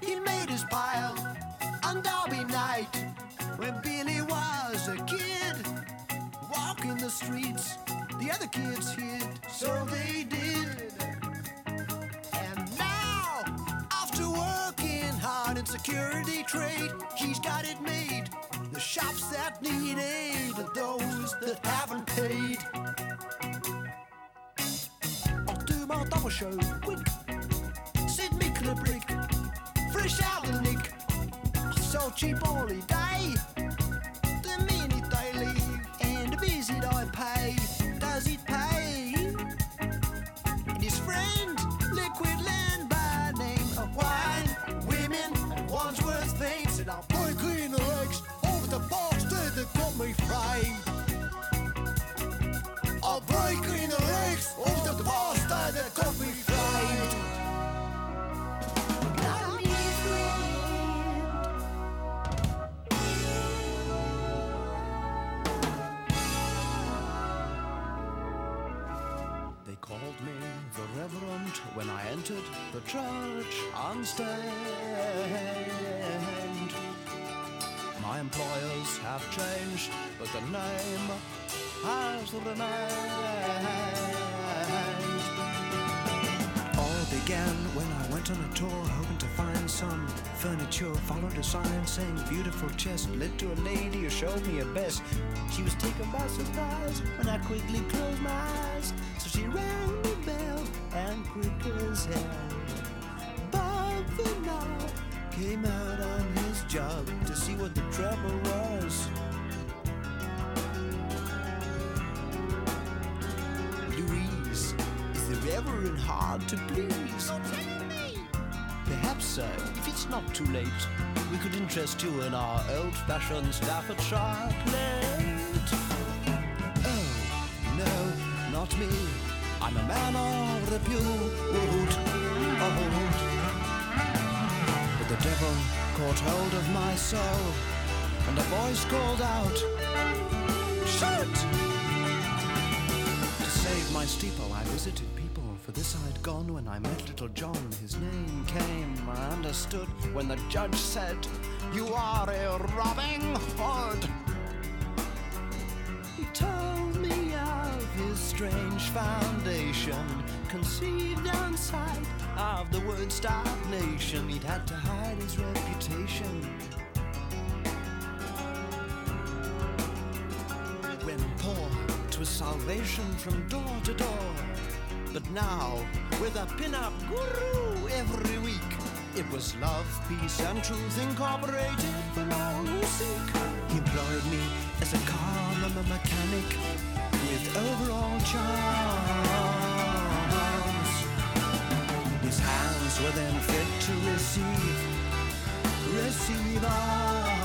He made his pile on Derby night when Billy was a kid walking the streets. The other kids hid, so they did. And now, after working hard in security trade, he's got it made. The shops that need aid are those that haven't paid. I'll do my double show Archie only. But the name has remained. All began when I went on a tour hoping to find some furniture. Followed a sign saying beautiful chest. Led to a lady who showed me her best. She was taken by surprise when I quickly closed my eyes. So she rang the bell and quick as hell. Bob the Knob came out on his job to see what the trouble was. The Reverend hard to please? Oh, Perhaps, sir, if it's not too late, we could interest you in our old-fashioned Staffordshire plate. Oh, no, not me. I'm a man of repute. Old. But the devil caught hold of my soul, and a voice called out, Shoot! To save my steeple, I visited people, for this I'd gone when I met little John. His name came, I understood when the judge said, You are a robbing hood. He told me of his strange foundation, conceived inside of the Woodstock stagnation. He'd had to hide his reputation. When poor poor, 'twas salvation from door to door but now, with a pin-up guru every week, it was love, peace, and truth incorporated for all who seek. He employed me as a car a mechanic with overall charms. His hands were then fit to receive, receive us.